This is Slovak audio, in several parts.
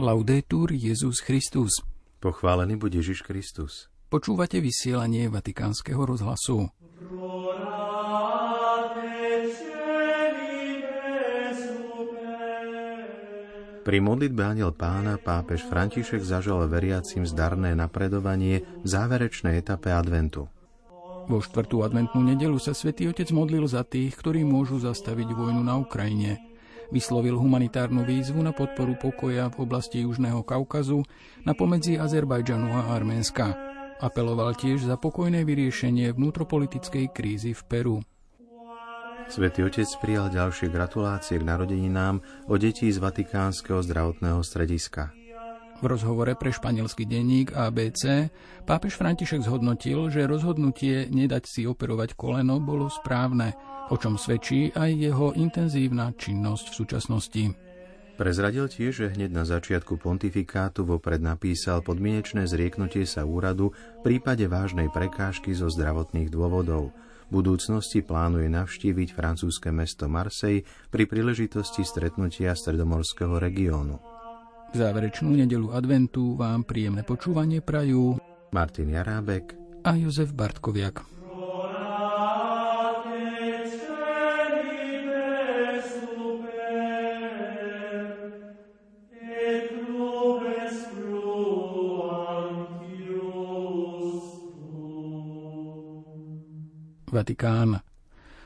Laudetur Jezus Christus. Pochválený bude Ježiš Kristus. Počúvate vysielanie Vatikánskeho rozhlasu. Pri modlitbe Aniel pána pápež František zažal veriacim zdarné napredovanie v záverečnej etape adventu. Vo štvrtú adventnú nedelu sa svätý Otec modlil za tých, ktorí môžu zastaviť vojnu na Ukrajine. Vyslovil humanitárnu výzvu na podporu pokoja v oblasti Južného Kaukazu na pomedzi Azerbajdžanu a Arménska. Apeloval tiež za pokojné vyriešenie vnútropolitickej krízy v Peru. Svetý Otec prijal ďalšie gratulácie k narodeninám o detí z Vatikánskeho zdravotného strediska. V rozhovore pre španielský denník ABC pápež František zhodnotil, že rozhodnutie nedať si operovať koleno bolo správne, o čom svedčí aj jeho intenzívna činnosť v súčasnosti. Prezradil tiež, že hneď na začiatku pontifikátu vopred napísal podmienečné zrieknutie sa úradu v prípade vážnej prekážky zo zdravotných dôvodov – budúcnosti plánuje navštíviť francúzske mesto Marseille pri príležitosti stretnutia stredomorského regiónu. Záverečnú nedelu adventu vám príjemné počúvanie prajú Martin Jarábek a Jozef Bartkoviak. Vatikán.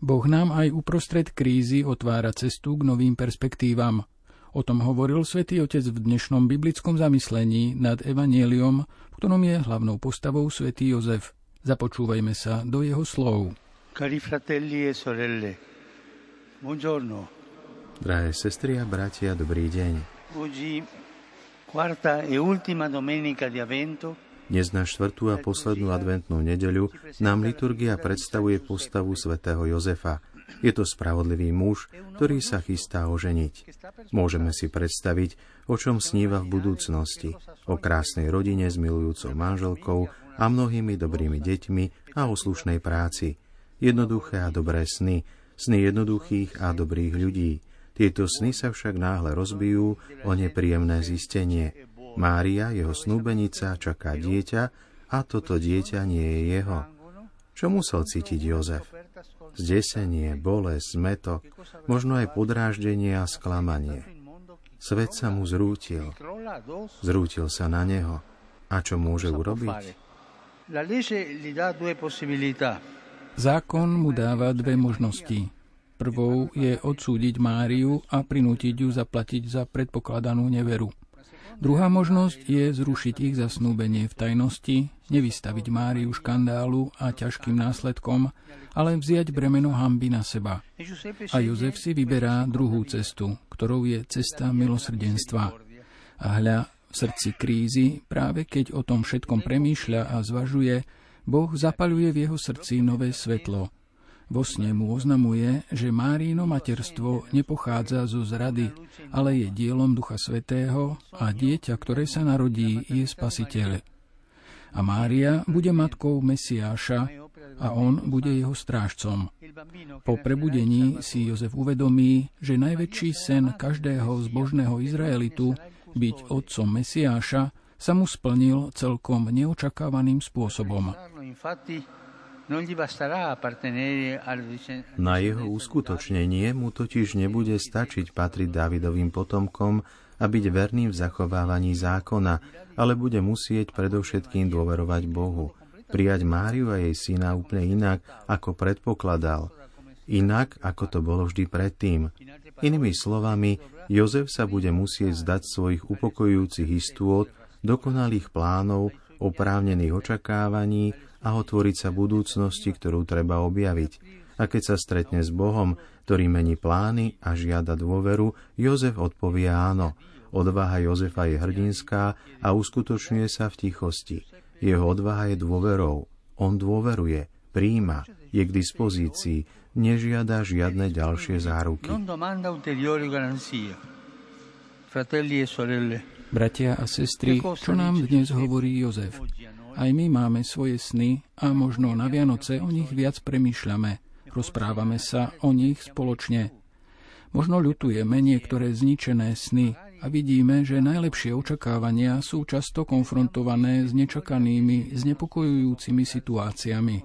Boh nám aj uprostred krízy otvára cestu k novým perspektívam. O tom hovoril svätý Otec v dnešnom biblickom zamyslení nad Evanieliom, v ktorom je hlavnou postavou svätý Jozef. Započúvajme sa do jeho slov. Cari fratelli e sorelle, buongiorno. Drahé sestry a bratia, dobrý deň. Oggi, quarta e ultima domenica di Avvento, dnes na štvrtú a poslednú adventnú nedeľu nám liturgia predstavuje postavu svätého Jozefa. Je to spravodlivý muž, ktorý sa chystá oženiť. Môžeme si predstaviť, o čom sníva v budúcnosti. O krásnej rodine s milujúcou manželkou a mnohými dobrými deťmi a o slušnej práci. Jednoduché a dobré sny, sny jednoduchých a dobrých ľudí. Tieto sny sa však náhle rozbijú o nepríjemné zistenie – Mária, jeho snúbenica, čaká dieťa a toto dieťa nie je jeho. Čo musel cítiť Jozef? Zdesenie, bolesť, zmetok, možno aj podráždenie a sklamanie. Svet sa mu zrútil. Zrútil sa na neho. A čo môže urobiť? Zákon mu dáva dve možnosti. Prvou je odsúdiť Máriu a prinútiť ju zaplatiť za predpokladanú neveru. Druhá možnosť je zrušiť ich zasnúbenie v tajnosti, nevystaviť Máriu škandálu a ťažkým následkom, ale vziať bremeno hamby na seba. A Jozef si vyberá druhú cestu, ktorou je cesta milosrdenstva. A hľa v srdci krízy, práve keď o tom všetkom premýšľa a zvažuje, Boh zapaľuje v jeho srdci nové svetlo – vo sne mu oznamuje, že Márino materstvo nepochádza zo zrady, ale je dielom Ducha Svetého a dieťa, ktoré sa narodí, je spasiteľ. A Mária bude matkou Mesiáša a on bude jeho strážcom. Po prebudení si Jozef uvedomí, že najväčší sen každého zbožného Izraelitu byť otcom Mesiáša sa mu splnil celkom neočakávaným spôsobom. Na jeho uskutočnenie mu totiž nebude stačiť patriť Dávidovým potomkom a byť verným v zachovávaní zákona, ale bude musieť predovšetkým dôverovať Bohu, prijať Máriu a jej syna úplne inak, ako predpokladal, inak, ako to bolo vždy predtým. Inými slovami, Jozef sa bude musieť zdať svojich upokojujúcich istôt, dokonalých plánov, oprávnených očakávaní a otvoriť sa budúcnosti, ktorú treba objaviť. A keď sa stretne s Bohom, ktorý mení plány a žiada dôveru, Jozef odpovie áno. Odvaha Jozefa je hrdinská a uskutočňuje sa v tichosti. Jeho odvaha je dôverou. On dôveruje, príjima, je k dispozícii, nežiada žiadne ďalšie záruky. E Bratia a sestry, čo nám dnes hovorí Jozef? Aj my máme svoje sny a možno na Vianoce o nich viac premýšľame. Rozprávame sa o nich spoločne. Možno ľutujeme niektoré zničené sny, a vidíme, že najlepšie očakávania sú často konfrontované s nečakanými, znepokojujúcimi situáciami.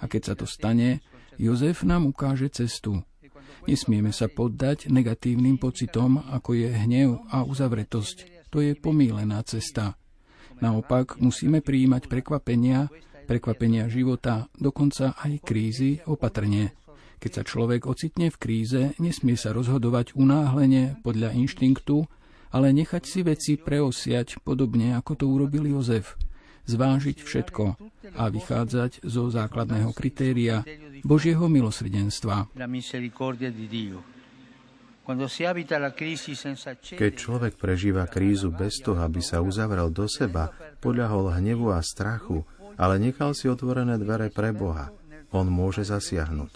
A keď sa to stane, Jozef nám ukáže cestu. Nesmieme sa poddať negatívnym pocitom, ako je hnev a uzavretosť. To je pomílená cesta. Naopak musíme prijímať prekvapenia, prekvapenia života, dokonca aj krízy opatrne. Keď sa človek ocitne v kríze, nesmie sa rozhodovať unáhlene podľa inštinktu, ale nechať si veci preosiať podobne, ako to urobil Jozef. Zvážiť všetko a vychádzať zo základného kritéria Božieho milosrdenstva. Keď človek prežíva krízu bez toho, aby sa uzavrel do seba, podľahol hnevu a strachu, ale nechal si otvorené dvere pre Boha, on môže zasiahnuť.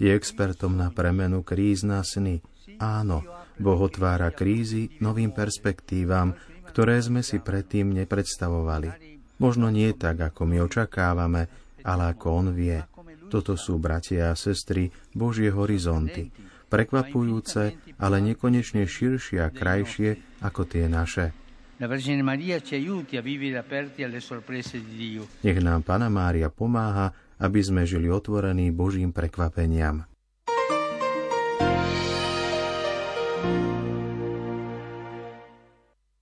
Je expertom na premenu kríz na sny. Áno, Boh otvára krízy novým perspektívam, ktoré sme si predtým nepredstavovali. Možno nie tak, ako my očakávame, ale ako On vie. Toto sú, bratia a sestry, Božie horizonty. Prekvapujúce, ale nekonečne širšie a krajšie ako tie naše. Nech nám Pana Mária pomáha, aby sme žili otvorení Božím prekvapeniam.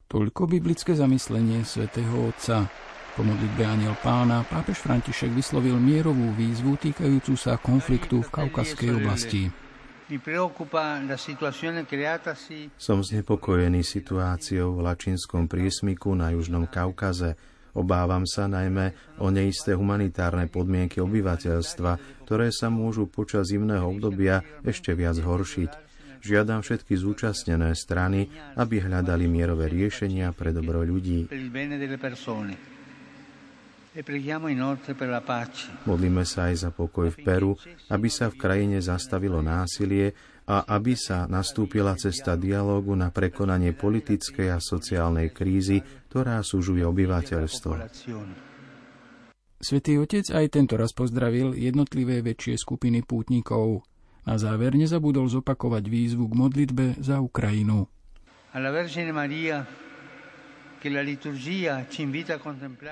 Toľko biblické zamyslenie svätého Otca. Po modlitbe Aniel Pána pápež František vyslovil mierovú výzvu týkajúcu sa konfliktu v Kaukaskej oblasti. Som znepokojený situáciou v Lačinskom priesmiku na Južnom Kaukaze. Obávam sa najmä o neisté humanitárne podmienky obyvateľstva, ktoré sa môžu počas zimného obdobia ešte viac horšiť žiadam všetky zúčastnené strany, aby hľadali mierové riešenia pre dobro ľudí. E Modlíme sa aj za pokoj v Peru, aby sa v krajine zastavilo násilie a aby sa nastúpila cesta dialógu na prekonanie politickej a sociálnej krízy, ktorá súžuje obyvateľstvo. Svetý Otec aj tento raz pozdravil jednotlivé väčšie skupiny pútnikov. Na záver nezabudol zopakovať výzvu k modlitbe za Ukrajinu.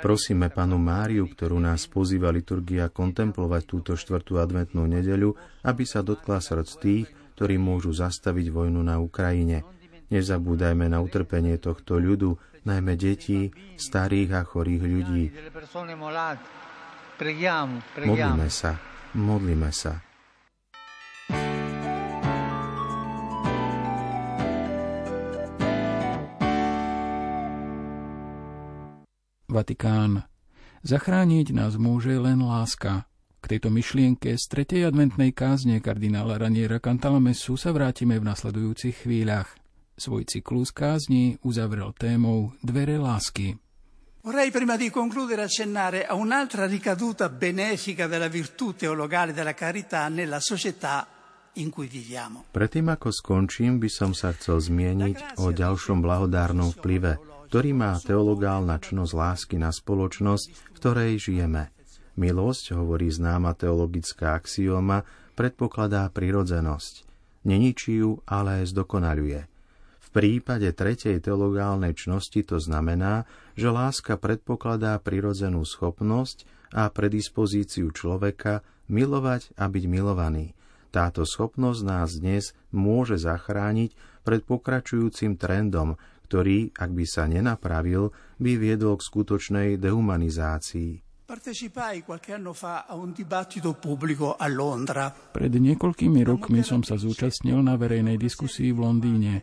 Prosíme panu Máriu, ktorú nás pozýva liturgia kontemplovať túto štvrtú adventnú nedeľu, aby sa dotkla srdc tých, ktorí môžu zastaviť vojnu na Ukrajine. Nezabúdajme na utrpenie tohto ľudu, najmä detí, starých a chorých ľudí. Modlíme sa, modlíme sa. Vatikán. Zachrániť nás môže len láska. K tejto myšlienke z tretej adventnej kázne kardinála Raniera Cantalamesu sa vrátime v nasledujúcich chvíľach. Svoj cyklus kázni uzavrel témou Dvere lásky. Vorrei prima di concludere accennare a un'altra ricaduta benefica della virtù teologale della carità nella società in cui viviamo. Predtým ako skončím, by som sa chcel zmieniť o ďalšom blahodárnom vplyve, ktorý má teologálna čnosť lásky na spoločnosť, v ktorej žijeme. Milosť, hovorí známa teologická axioma, predpokladá prirodzenosť. Neničí ju, ale zdokonaľuje. V prípade tretej teologálnej čnosti to znamená, že láska predpokladá prirodzenú schopnosť a predispozíciu človeka milovať a byť milovaný. Táto schopnosť nás dnes môže zachrániť pred pokračujúcim trendom, ktorý, ak by sa nenapravil, by viedol k skutočnej dehumanizácii. Pred niekoľkými rokmi som sa zúčastnil na verejnej diskusii v Londýne.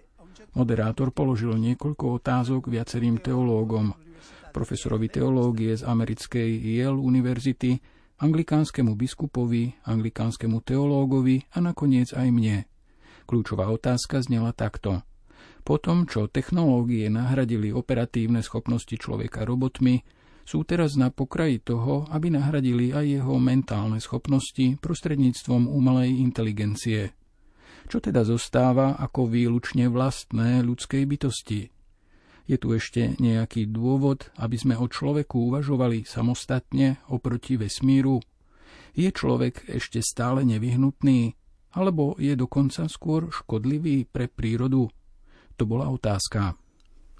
Moderátor položil niekoľko otázok viacerým teológom. Profesorovi teológie z americkej Yale univerzity, anglikánskemu biskupovi, anglikánskemu teológovi a nakoniec aj mne. Kľúčová otázka znela takto – po tom, čo technológie nahradili operatívne schopnosti človeka robotmi, sú teraz na pokraji toho, aby nahradili aj jeho mentálne schopnosti prostredníctvom umelej inteligencie. Čo teda zostáva ako výlučne vlastné ľudskej bytosti? Je tu ešte nejaký dôvod, aby sme o človeku uvažovali samostatne oproti vesmíru? Je človek ešte stále nevyhnutný? Alebo je dokonca skôr škodlivý pre prírodu? To bola otázka.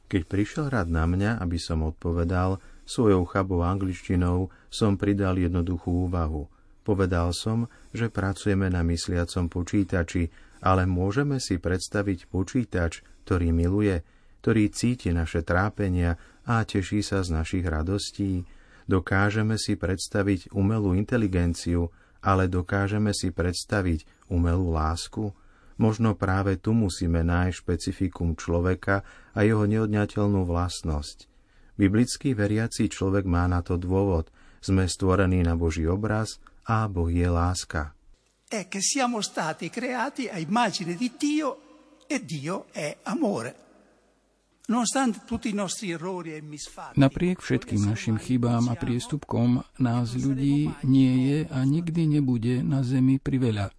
Keď prišiel rád na mňa, aby som odpovedal, svojou chabou angličtinou som pridal jednoduchú úvahu. Povedal som, že pracujeme na mysliacom počítači, ale môžeme si predstaviť počítač, ktorý miluje, ktorý cíti naše trápenia a teší sa z našich radostí. Dokážeme si predstaviť umelú inteligenciu, ale dokážeme si predstaviť umelú lásku? Možno práve tu musíme nájsť špecifikum človeka a jeho neodňateľnú vlastnosť. Biblický veriaci človek má na to dôvod. Sme stvorení na Boží obraz a Boh je láska. È che siamo stati creati a immagine di Dio e Dio è amore. Napriek všetkým našim chybám a priestupkom nás ľudí nie je a nikdy nebude na zemi priveľa.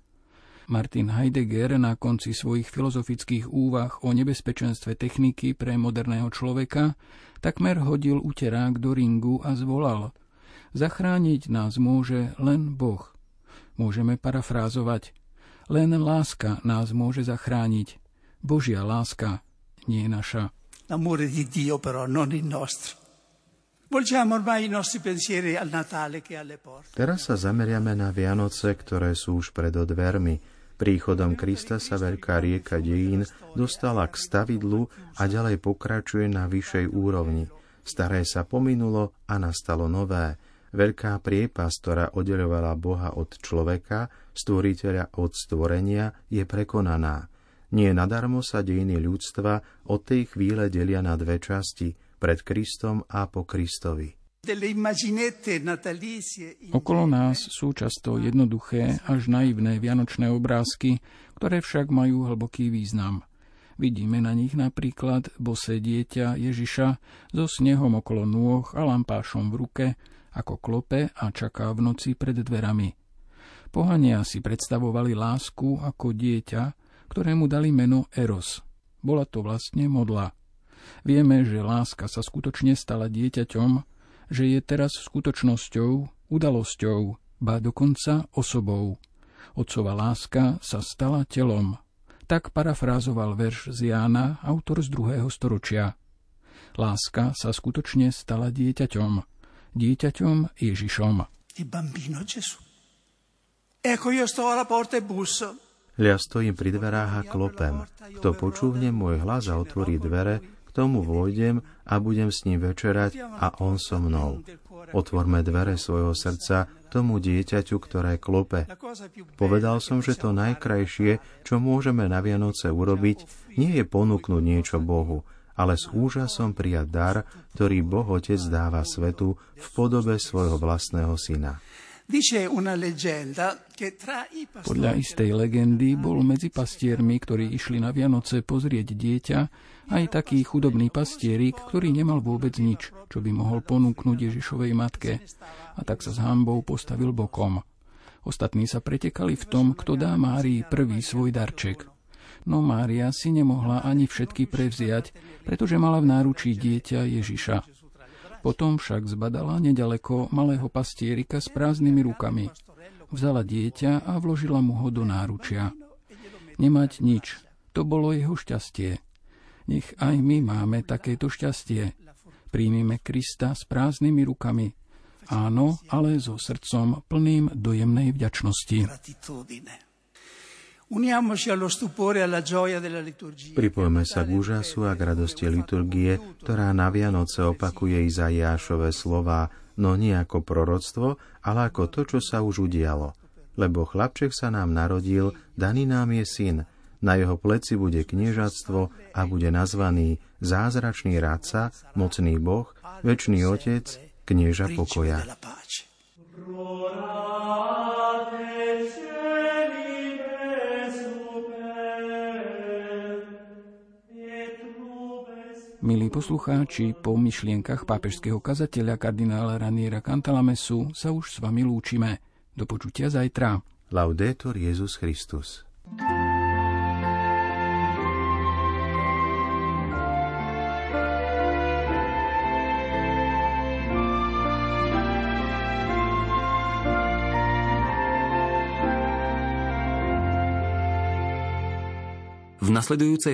Martin Heidegger na konci svojich filozofických úvah o nebezpečenstve techniky pre moderného človeka takmer hodil uterák do ringu a zvolal Zachrániť nás môže len Boh. Môžeme parafrázovať Len láska nás môže zachrániť. Božia láska, nie naša. L'amore di Dio però, non il nostro. Teraz sa zameriame na Vianoce, ktoré sú už pred dvermi Príchodom Krista sa veľká rieka dejín dostala k stavidlu a ďalej pokračuje na vyššej úrovni. Staré sa pominulo a nastalo nové. Veľká priepas, ktorá oddelovala Boha od človeka, stvoriteľa od stvorenia, je prekonaná. Nie nadarmo sa dejiny ľudstva od tej chvíle delia na dve časti, pred Kristom a po Kristovi. Okolo nás sú často jednoduché až naivné vianočné obrázky, ktoré však majú hlboký význam. Vidíme na nich napríklad bosé dieťa Ježiša so snehom okolo nôh a lampášom v ruke, ako klope a čaká v noci pred dverami. Pohania si predstavovali lásku ako dieťa, ktorému dali meno Eros. Bola to vlastne modla. Vieme, že láska sa skutočne stala dieťaťom, že je teraz skutočnosťou, udalosťou, ba dokonca osobou. Otcova láska sa stala telom. Tak parafrázoval verš z Jána, autor z druhého storočia. Láska sa skutočne stala dieťaťom. Dieťaťom Ježišom. Il bambino Gesù. Ecco io sto alla porta e busso. Ja stojím pri dverách a klopem. Kto počúvne môj hlas a otvorí dvere, tomu vojdem a budem s ním večerať a on so mnou. Otvorme dvere svojho srdca tomu dieťaťu, ktoré klope. Povedal som, že to najkrajšie, čo môžeme na Vianoce urobiť, nie je ponúknuť niečo Bohu, ale s úžasom prijať dar, ktorý Boh Otec dáva svetu v podobe svojho vlastného syna. Podľa istej legendy bol medzi pastiermi, ktorí išli na Vianoce pozrieť dieťa, aj taký chudobný pastierik, ktorý nemal vôbec nič, čo by mohol ponúknuť Ježišovej matke, a tak sa s hambou postavil bokom. Ostatní sa pretekali v tom, kto dá Márii prvý svoj darček. No Mária si nemohla ani všetky prevziať, pretože mala v náručí dieťa Ježiša. Potom však zbadala nedaleko malého pastierika s prázdnymi rukami. Vzala dieťa a vložila mu ho do náručia. Nemať nič, to bolo jeho šťastie. Nech aj my máme takéto šťastie. Príjmime Krista s prázdnymi rukami. Áno, ale so srdcom plným dojemnej vďačnosti. Pripojme sa k úžasu a k radosti liturgie, ktorá na Vianoce opakuje Izaiášové slova, no nie ako proroctvo, ale ako to, čo sa už udialo. Lebo chlapček sa nám narodil, daný nám je syn, na jeho pleci bude kniežatstvo a bude nazvaný zázračný radca, mocný boh, väčší otec, knieža pokoja. Milí poslucháči, po myšlienkach pápežského kazateľa kardinála Raniera Cantalamesu sa už s vami lúčime. Do počutia zajtra. Laudetur Jezus Christus. V nasledujúcej